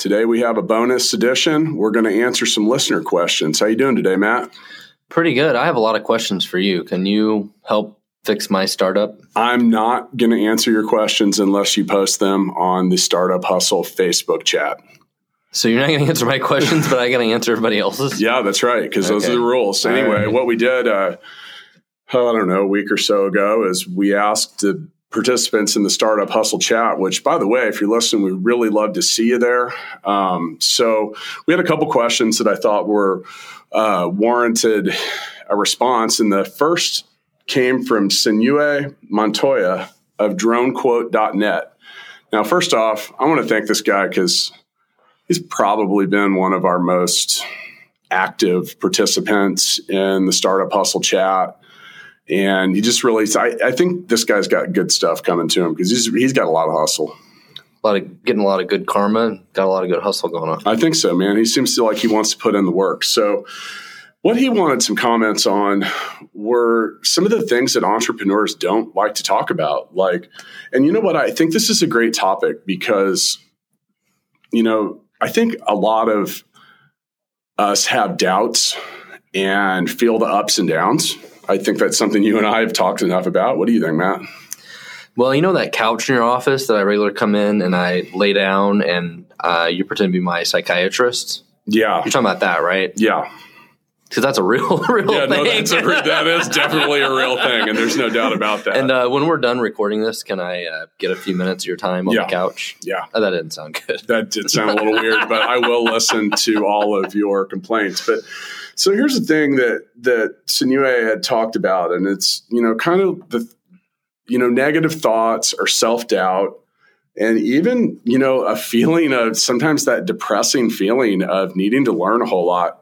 Today we have a bonus edition. We're going to answer some listener questions. How you doing today, Matt? Pretty good. I have a lot of questions for you. Can you help fix my startup? I'm not going to answer your questions unless you post them on the Startup Hustle Facebook chat. So you're not going to answer my questions, but I got to answer everybody else's. Yeah, that's right, because okay. those are the rules. Anyway, right. what we did, uh, oh, I don't know, a week or so ago, is we asked the participants in the Startup Hustle chat, which, by the way, if you're listening, we really love to see you there. Um, so we had a couple questions that I thought were uh, warranted a response. And the first came from Sinue Montoya of dronequote.net. Now, first off, I want to thank this guy because he's probably been one of our most active participants in the Startup Hustle chat and he just really I, I think this guy's got good stuff coming to him because he's he's got a lot of hustle. A lot of getting a lot of good karma got a lot of good hustle going on. I think so man. He seems to like he wants to put in the work. So what he wanted some comments on were some of the things that entrepreneurs don't like to talk about. Like and you know what? I think this is a great topic because you know i think a lot of us have doubts and feel the ups and downs I think that's something you and I have talked enough about. What do you think, Matt? Well, you know that couch in your office that I regularly come in and I lay down and uh, you pretend to be my psychiatrist. Yeah, you're talking about that, right? Yeah, because that's a real, real yeah, thing. No, that's a, that is definitely a real thing, and there's no doubt about that. And uh, when we're done recording this, can I uh, get a few minutes of your time on yeah. the couch? Yeah, oh, that didn't sound good. That did sound a little weird, but I will listen to all of your complaints. But so here's the thing that that Sinue had talked about, and it's you know kind of the you know negative thoughts or self doubt, and even you know a feeling of sometimes that depressing feeling of needing to learn a whole lot.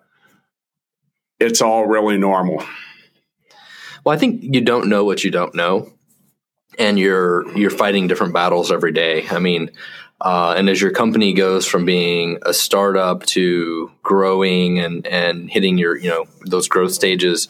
It's all really normal. Well, I think you don't know what you don't know, and you're you're fighting different battles every day. I mean, uh, and as your company goes from being a startup to growing and, and hitting your, you know, those growth stages,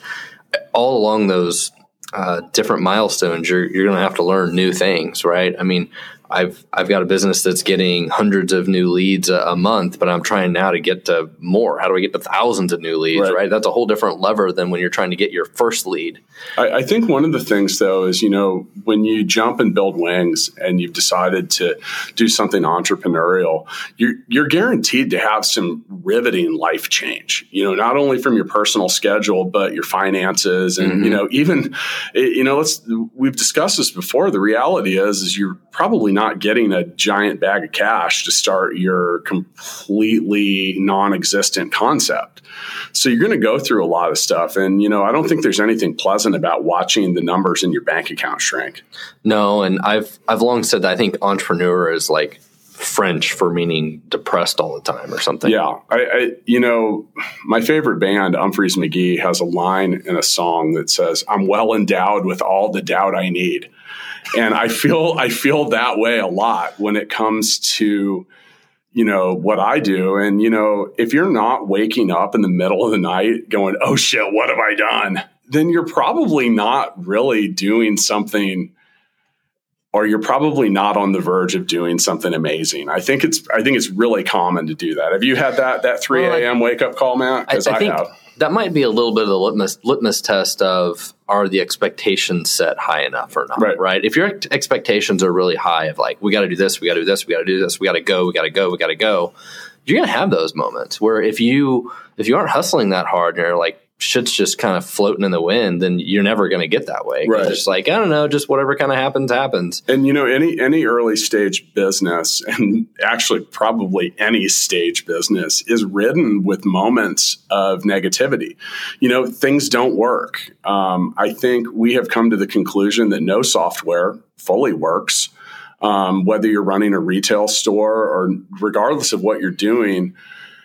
all along those uh, different milestones, you're, you're going to have to learn new things, right? I mean, I've I've got a business that's getting hundreds of new leads a, a, month, but I'm trying now to get to more. How do I get to thousands of new leads? Right. right? That's a whole different lever than when you're trying to get your first lead. I, I, think one of the things though is you know when you jump and build wings and you've decided to do something entrepreneurial, you're you're guaranteed to have some riveting life change. You know, not only from your personal schedule but your finances and mm-hmm. you know even you know let's we've discussed this before. The reality is is you're probably not getting a giant bag of cash to start your completely non-existent concept. So you're going to go through a lot of stuff and you know, I don't think there's anything pleasant about watching the numbers in your bank account shrink. No, and I've I've long said that I think entrepreneur is like French for meaning depressed all the time or something. Yeah, I, I, you know my favorite band, Umphrey's McGee, has a line in a song that says, "I'm well endowed with all the doubt I need." And I feel I feel that way a lot when it comes to you know what I do and you know if you're not waking up in the middle of the night going oh shit what have I done then you're probably not really doing something or you're probably not on the verge of doing something amazing. I think it's I think it's really common to do that. Have you had that that 3 a.m. wake up call, Matt? Because I, I, I, think have. that might be a little bit of the litmus litmus test of are the expectations set high enough or not? Right. right? If your expectations are really high of like we got to do this, we got to do this, we got to do this, we got to go, we got to go, we got to go, you're gonna have those moments where if you if you aren't hustling that hard and you're like shit's just kind of floating in the wind, then you're never going to get that way. Right. It's like, I don't know, just whatever kind of happens, happens. And you know, any, any early stage business and actually probably any stage business is ridden with moments of negativity. You know, things don't work. Um, I think we have come to the conclusion that no software fully works. Um, whether you're running a retail store or regardless of what you're doing,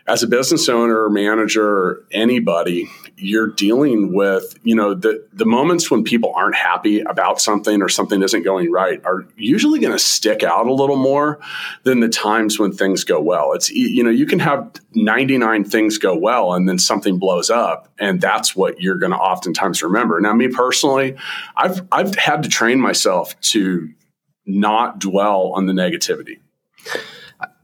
as a business owner, manager, anybody, you're dealing with, you know, the, the moments when people aren't happy about something or something isn't going right are usually going to stick out a little more than the times when things go well. It's, you know, you can have 99 things go well and then something blows up and that's what you're going to oftentimes remember. Now, me personally, I've, I've had to train myself to not dwell on the negativity.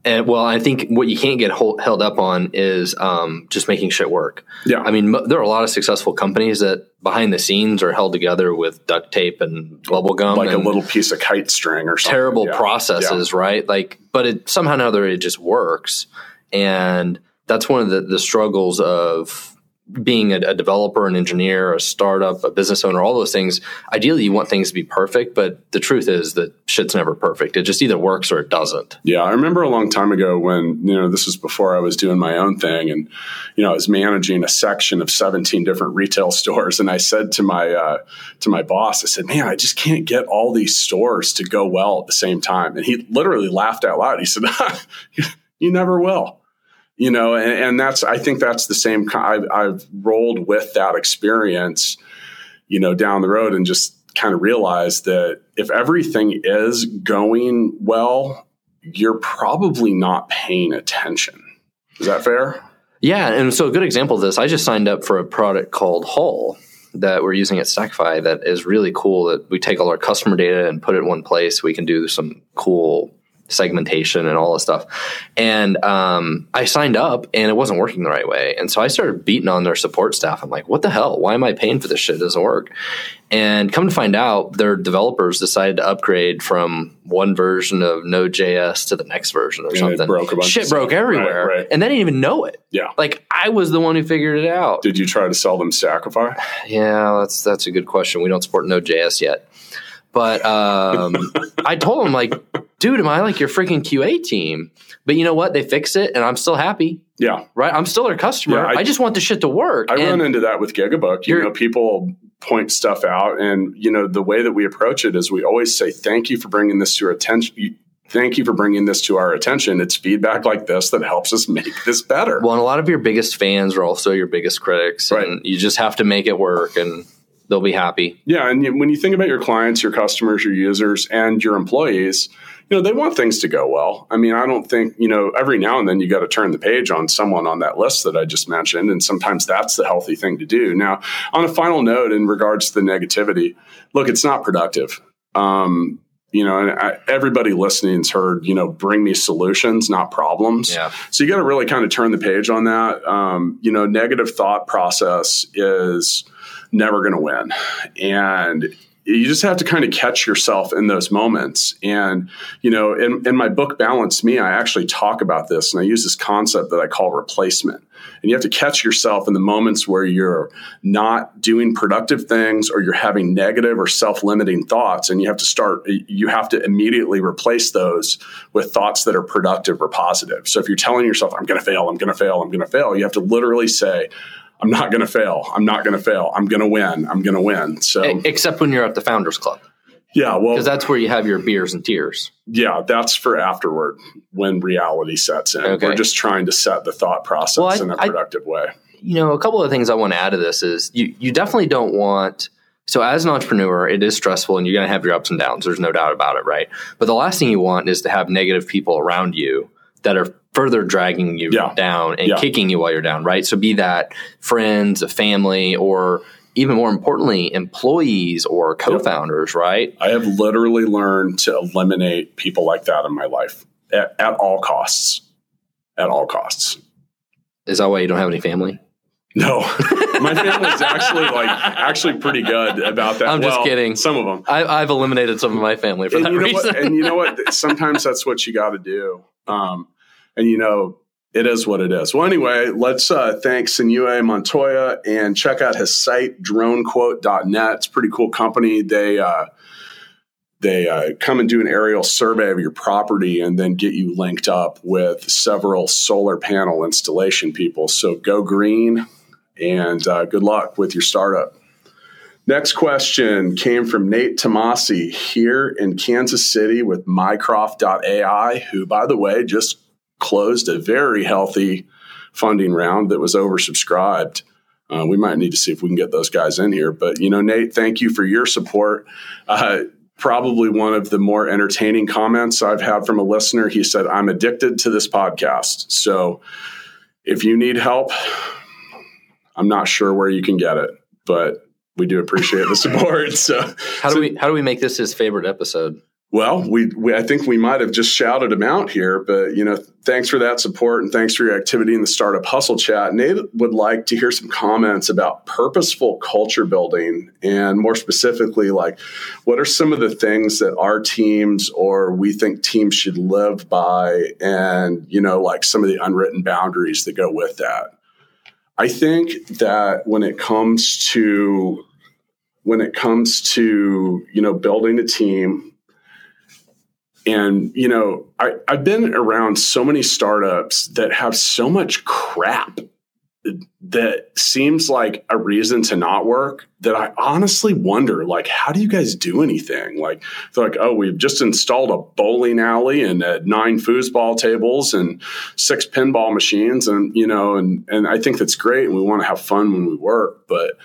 And well, I think what you can't get hold, held up on is um, just making shit work. Yeah. I mean, m- there are a lot of successful companies that behind the scenes are held together with duct tape and bubble gum, like a little piece of kite string or something. terrible Yeah. processes, right? Like, but it somehow or another it just works, and that's one of the, the struggles of being a, a developer, an engineer, a startup, a business owner, all those things. Ideally, you want things to be perfect, but the truth is that shit's never perfect. It just either works or it doesn't. Yeah, I remember a long time ago when, you know, this was before I was doing my own thing and, you know, I was managing a section of 17 different retail stores. And I said to my, uh, to my boss, I said, man, I just can't get all these stores to go well at the same time. And he literally laughed out loud. He said, you never will. You know, and, and that's, I think that's the same, I've, I've rolled with that experience, you know, down the road and just kind of realized that if everything is going well, you're probably not paying attention. Is that fair? Yeah, and so a good example of this, I just signed up for a product called Hull that we're using at Stackify that is really cool. That we take all our customer data and put it in one place. We can do some cool segmentation and all this stuff. And um, I signed up and it wasn't working the right way. And so I started beating on their support staff. I'm like, what the hell? Why am I paying for this shit? It doesn't work. And come to find out, their developers decided to upgrade from one version of Node.js to the next version or it something. broke Shit broke everywhere. Right, right. And they didn't even know it. Yeah. Like I was the one who figured it out. Did you try to sell them Stackify? Yeah, that's that's a good question. We don't support Node.js yet, but um, I told him like, dude, am I like your freaking QA team? But you know what? They fix it, and I'm still happy. Yeah. Right? I'm still their customer. Yeah, I- I, just want the shit to work. I And run into that with Gigabook. You know, people point stuff out, and you know the way that we approach it is we always say, "Thank you for bringing this to our attention." Thank you for bringing this to our attention. It's feedback like this that helps us make this better. well, and a lot of your biggest fans are also your biggest critics, Right. and you just have to make it work, and they'll be happy. Yeah, and when you think about your clients, your customers, your users, and your employees, you know they want things to go well. I mean, I don't think you know every now and then you got to turn the page on someone on that list that I just mentioned, and sometimes that's the healthy thing to do. Now, on a final note, in regards to the negativity, look, it's not productive. Um, you know, and I, everybody listening's heard, you know, bring me solutions, not problems. Yeah. So you got to really kind of turn the page on that. Um, you know, negative thought process is never going to win. And you just have to kind of catch yourself in those moments. And, you know, in, in my book, Balance Me, I actually talk about this and I use this concept that I call replacement. And you have to catch yourself in the moments where you're not doing productive things or you're having negative or self limiting thoughts. And you have to start, you have to immediately replace those with thoughts that are productive or positive. So if you're telling yourself, I'm going to fail, I'm going to fail, I'm going to fail, you have to literally say, I'm not going to fail. I'm not going to fail. I'm going to win. I'm going to win. So, Except when you're at the Founders Club, yeah, well, because that's where you have your beers and tears. yeah, that's for afterward when reality sets in. Okay. We're just trying to set the thought process Well, I- in a productive way. you know, a couple of things I want to add to this is you you definitely don't want so as an entrepreneur, it is stressful and you're going to have your ups and downs. There's no doubt about it, right? But the last thing you want is to have negative people around you that are further dragging you Yeah. down and Yeah. kicking you while you're down, right? So be that friends, a family, or even more importantly, employees or co-founders, right? I have literally learned to eliminate people like that in my life at, at all costs. At all costs. Is that why you don't have any family? No, my family's actually like actually pretty good about that. I'm just Well, kidding. Some of them. I, I've eliminated some of my family for and that you know reason. what? And you know what? Sometimes that's what you got to do. Um, and you know, it is what it is. Well, anyway, let's uh, thank Sinue Montoya and check out his site, dronequote.net. It's a pretty cool company. They uh, they uh, come and do an aerial survey of your property and then get you linked up with several solar panel installation people. So go green and uh, good luck with your startup. Next question came from Nate Tomasi here in Kansas City with mycroft.ai, who, by the way, just closed a very healthy funding round that was oversubscribed. Uh, we might need to see if we can get those guys in here. But, you know, Nate, thank you for your support. Uh, probably one of the more entertaining comments I've had from a listener. He said, I'm addicted to this podcast. So if you need help, I'm not sure where you can get it, but we do appreciate the support. So how do we how do we make this his favorite episode? Well, we, we, I think we might have just shouted him out here, but you know, thanks for that support and thanks for your activity in the startup hustle chat. Nate would like to hear some comments about purposeful culture building and more specifically, like what are some of the things that our teams or we think teams should live by, and you know, like some of the unwritten boundaries that go with that. I think that when it comes to when it comes to you know building a team and, you know, I, I've been around so many startups that have so much crap that seems like a reason to not work that I honestly wonder, like, how do you guys do anything? Like, they're like, oh, we've just installed a bowling alley and uh, nine foosball tables and six pinball machines. And, you know, and, and I think that's great. And we want to have fun when we work. But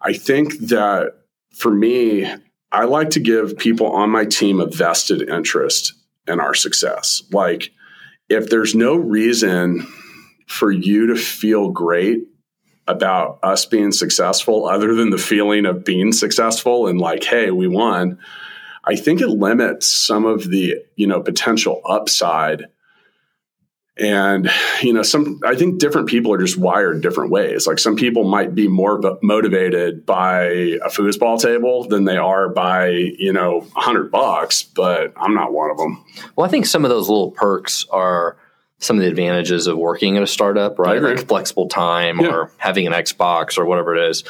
I think that for me, I like to give people on my team a vested interest in our success. Like, if there's no reason for you to feel great about us being successful other than the feeling of being successful and like, hey, we won, I think it limits some of the, you know, potential upside and you know some i think different people are just wired different ways. Like some people might be more motivated by a foosball table than they are by you know 100 bucks but i'm not one of them. Well i think some of those little perks are some of the advantages of working at a startup right? Like flexible time yeah. or having an xbox or whatever it is.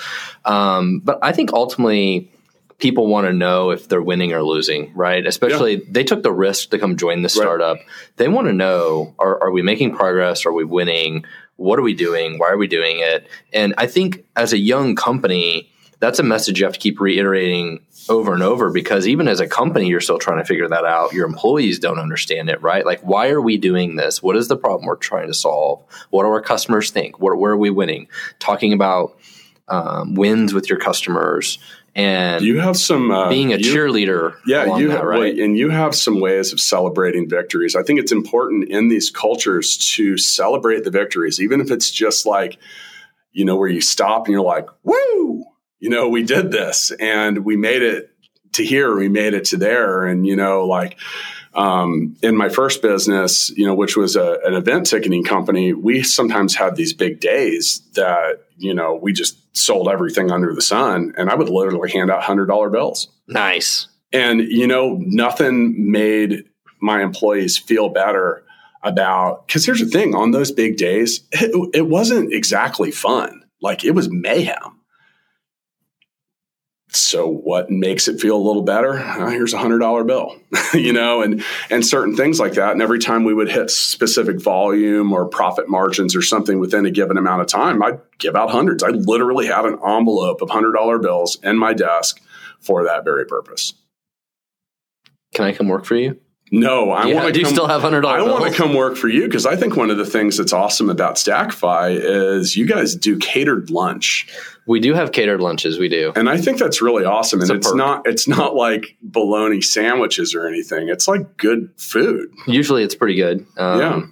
Um, but i think ultimately people want to know if they're winning or losing, right? Especially yeah. they took the risk to come join the startup. Right. They want to know are, are we making progress? Are we winning? What are we doing? Why are we doing it? And I think as a young company, that's a message you have to keep reiterating over and over because even as a company, you're still trying to figure that out. Your employees don't understand it, right? Like, why are we doing this? What is the problem we're trying to solve? What do our customers think? Where, where are we winning? Talking about um, wins with your customers, and you have some uh, being a you, cheerleader. Yeah, you that, have, right? and you have some ways of celebrating victories. I think it's important in these cultures to celebrate the victories, even if it's just like, you know, where you stop and you're like, "Woo!" You know, we did this and we made it to here, we made it to there, and you know, like um, in my first business, you know, which was a, an event ticketing company, we sometimes had these big days that, you know, we just sold everything under the sun. And I would literally hand out $100 bills. Nice. And, you know, nothing made my employees feel better about, because here's the thing on those big days, it, it wasn't exactly fun. Like it was mayhem so what makes it feel a little better? Here's a hundred dollar bill you know and and certain things like that. And every time we would hit specific volume or profit margins or something within a given amount of time i'd give out hundreds. I literally had an envelope of hundred dollar bills in my desk for that very purpose. Can i come work for you no, I yeah, want to. Do you still have hundred dollars? I want to come work for you because I think one of the things that's awesome about Stackify is you guys do catered lunch. We do have catered lunches. We do, and I think that's really awesome. It's and it's perk. not it's not like bologna sandwiches or anything. It's like good food. Usually, it's pretty good. Um, yeah,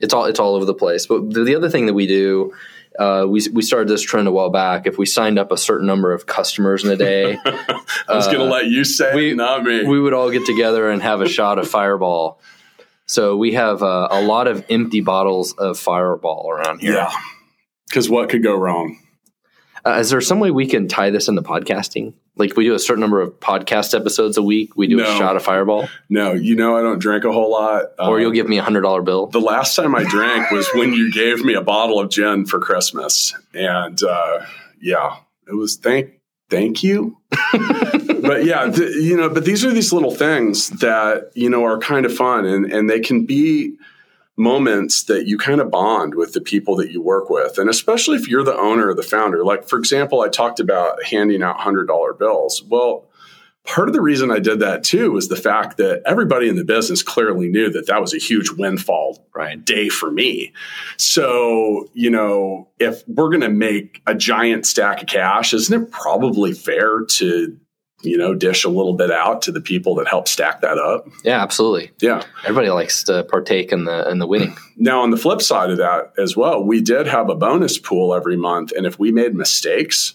it's all it's all over the place. But the, the other thing that we do uh, we, we started this trend a while back. If we signed up a certain number of customers in a day, I was uh, going to let you say we, it, not me. We would all get together and have a shot of Fireball. So we have uh, a lot of empty bottles of Fireball around here. Yeah, because what could go wrong? Uh, is there some way we can tie this into podcasting? Like we do a certain number of podcast episodes a week. We do no. a shot of Fireball. No, you know I don't drink a whole lot. Or you'll um, give me a hundred dollar bill. The last time I drank was when you gave me a bottle of gin for Christmas, and uh, yeah, it was thank thank you. but yeah, th- you know, but these are these little things that you know are kind of fun, and and they can be moments that you kind of bond with the people that you work with. And especially if you're the owner or the founder. Like, for example, I talked about handing out $100 bills. Well, part of the reason I did that too was the fact that everybody in the business clearly knew that that was a huge windfall right. day for me. So, you know, if we're going to make a giant stack of cash, isn't it probably fair to you know, dish a little bit out to the people that help stack that up. Yeah, absolutely. Yeah. Everybody likes to partake in the in the winning. Now on the flip side of that as well, we did have a bonus pool every month. And if we made mistakes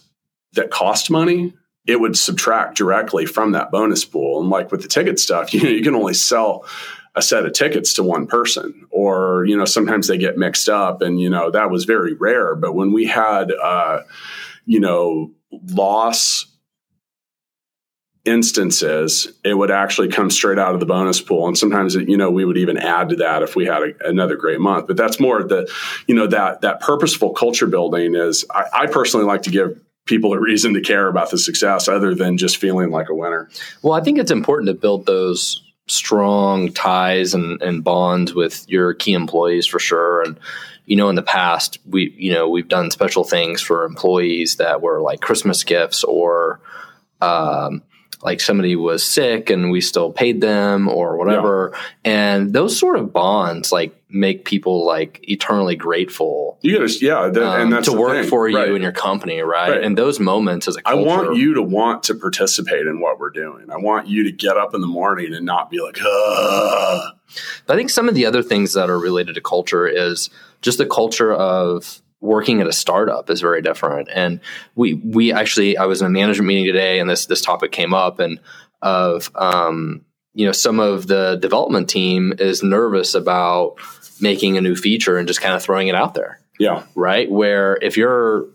that cost money, it would subtract directly from that bonus pool. And like with the ticket stuff, you know, you can only sell a set of tickets to one person or you know sometimes they get mixed up and you know that was very rare but when we had uh you know loss instances, it would actually come straight out of the bonus pool. And sometimes, you know, we would even add to that if we had a, another great month. But that's more the, you know, that that purposeful culture building is. I, I personally like to give people a reason to care about the success other than just feeling like a winner. Well, I think it's important to build those strong ties and, and bonds with your key employees for sure. And you know, in the past, we you know we've done special things for employees that were like Christmas gifts or um, like somebody was sick and we still paid them or whatever. Yeah. And those sort of bonds like make people like eternally grateful. You gotta, yeah, that, um, and that's to work thing. for you right. and your company, right? right? And those moments as a culture, I want you to want to participate in what we're doing. I want you to get up in the morning and not be like, Ugh. I think some of the other things that are related to culture is just the culture of working at a startup is very different. And we we actually I was in a management meeting today, and this this topic came up, and of um, you know some of the development team is nervous about making a new feature and just kind of throwing it out there. Yeah. Right. Where if you're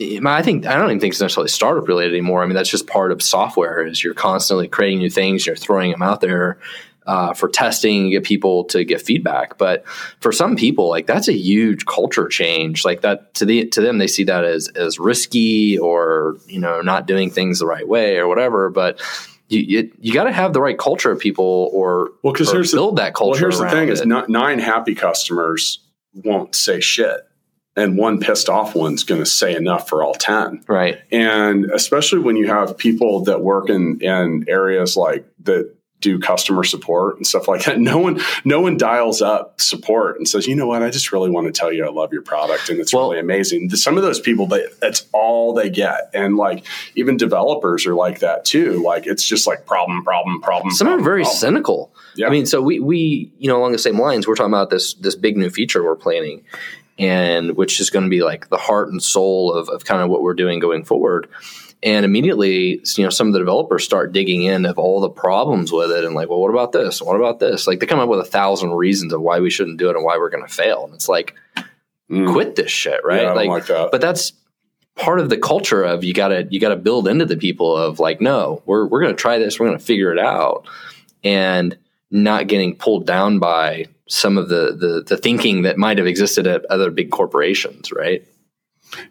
I think I don't even think it's necessarily startup related anymore. I mean, that's just part of software. Is you're constantly creating new things, you're throwing them out there, uh, for testing, get people to get feedback. But for some people, like that's a huge culture change. Like that to the to them, they see that as as risky or you know not doing things the right way or whatever. But you you, you got to have the right culture of people or well because here's build the, that culture. Well, here's the thing: it. is not, nine happy customers won't say shit and one pissed off one's going to say enough for all 10 right and especially when you have people that work in in areas like that do customer support and stuff like that. No one, no one dials up support and says, you know what, I just really want to tell you I love your product and it's well, really amazing. Some of those people, they, that's all they get. And like even developers are like that too. Like it's just like problem, problem, problem. Some problem, are very problem. cynical. Yeah. I mean, so we, we, you know, along the same lines, we're talking about this, this big new feature we're planning and which is going to be like the heart and soul of, of kind of what we're doing going forward and immediately you know some of the developers start digging in of all the problems with it and like well what about this? What about this? Like they come up with a thousand reasons of why we shouldn't do it and why we're going to fail. And it's like mm. quit this shit right? Yeah, like, like that. but that's part of the culture of you gotta you gotta build into the people of like no we're, we're going to try this we're going to figure it out. And not getting pulled down by some of the, the the thinking that might have existed at other big corporations right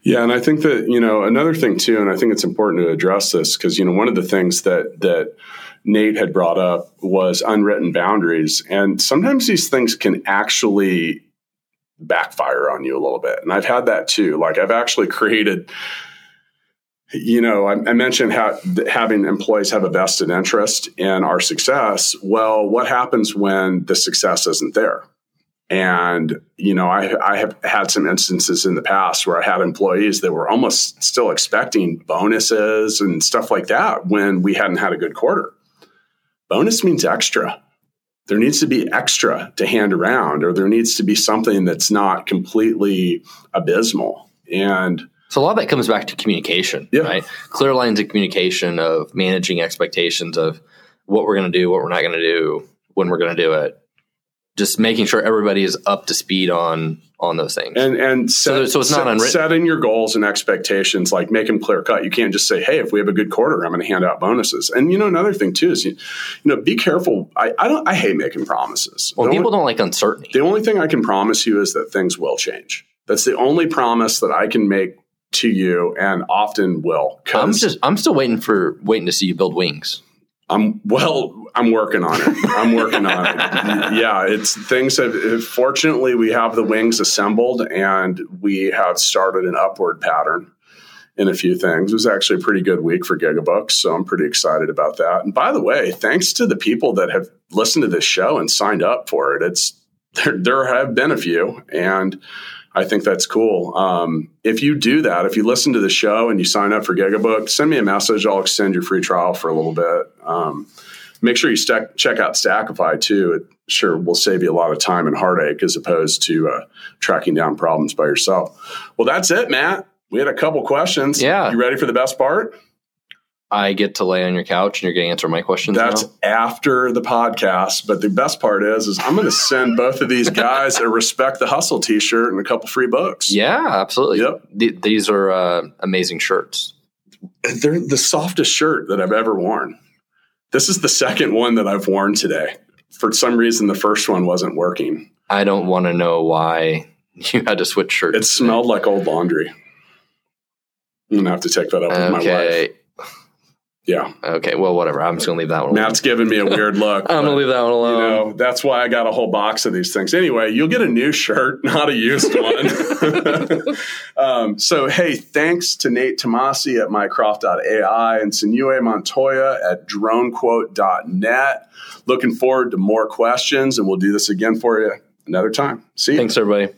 yeah, and I think that you know another thing too, and I think it's important to address this because you know one of the things that that Nate had brought up was unwritten boundaries, and sometimes these things can actually backfire on you a little bit, and I've had that too. Like I've actually created. You know, I, I mentioned how, having employees have a vested interest in our success. Well, what happens when the success isn't there? And, you know, I, I have had some instances in the past where I had employees that were almost still expecting bonuses and stuff like that when we hadn't had a good quarter. Bonus means extra. There needs to be extra to hand around, or there needs to be something that's not completely abysmal. And so a lot of that comes back to communication, yeah. right? Clear lines of communication of managing expectations of what we're going to do, what we're not going to do, when we're going to do it, just making sure everybody is up to speed on on those things. And and set, so, so it's not set, unwritten. Setting your goals and expectations, like make them clear cut. You can't just say, "Hey, if we have a good quarter, I'm going to hand out bonuses." And you know, another thing too is you, you know, be careful. I, I don't. I hate making promises. Well, the people only, don't like uncertainty. The only thing I can promise you is that things will change. That's the only promise that I can make to you, and often will. I'm just. I'm still waiting for waiting to see you build wings. I'm well. I'm working on it. I'm working on it. Yeah, it's things have. Fortunately, we have the wings assembled, and we have started an upward pattern. in a few things. It was actually a pretty good week for Gigabooks, so I'm pretty excited about that. And by the way, thanks to the people that have listened to this show and signed up for it. It's there, there have been a few, and I think that's cool. Um, if you do that, if you listen to the show and you sign up for Gigabook, send me a message. I'll extend your free trial for a little bit. Um, make sure you stack, check out Stackify too. It sure will save you a lot of time and heartache as opposed to uh, tracking down problems by yourself. Well, that's it, Matt. We had a couple questions. Yeah. You ready for the best part? I get to lay on your couch and you're going to answer my questions. That's now? after the podcast. But the best part is, is I'm going to send both of these guys a respect the hustle T-shirt and a couple free books. Yeah, absolutely. Yep. Th- these are uh, amazing shirts. They're the softest shirt that I've ever worn. This is the second one that I've worn today. For some reason, the first one wasn't working. I don't want to know why you had to switch shirts. It smelled like old laundry. I'm gonna have to take that up with my wife. okay. Yeah, Okay. Well, whatever. I'm just going to leave that one. Matt's giving me a weird look. I'm going to leave that one You alone. know, that's why I got a whole box of these things. Anyway, you'll get a new shirt, not a used one. um, so, hey, thanks to Nate Tomasi at mycroft.ai and Sinue Montoya at dronequote.net. Looking forward to more questions, and we'll do this again for you another time. See you. Thanks, everybody.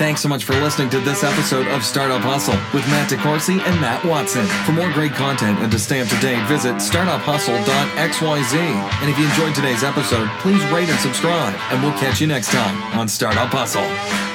Thanks so much for listening to this episode of Startup Hustle with Matt DeCoursey and Matt Watson. For more great content and to stay up to date, visit startuphustle.xyz. And if you enjoyed today's episode, please rate and subscribe, and we'll catch you next time on Startup Hustle.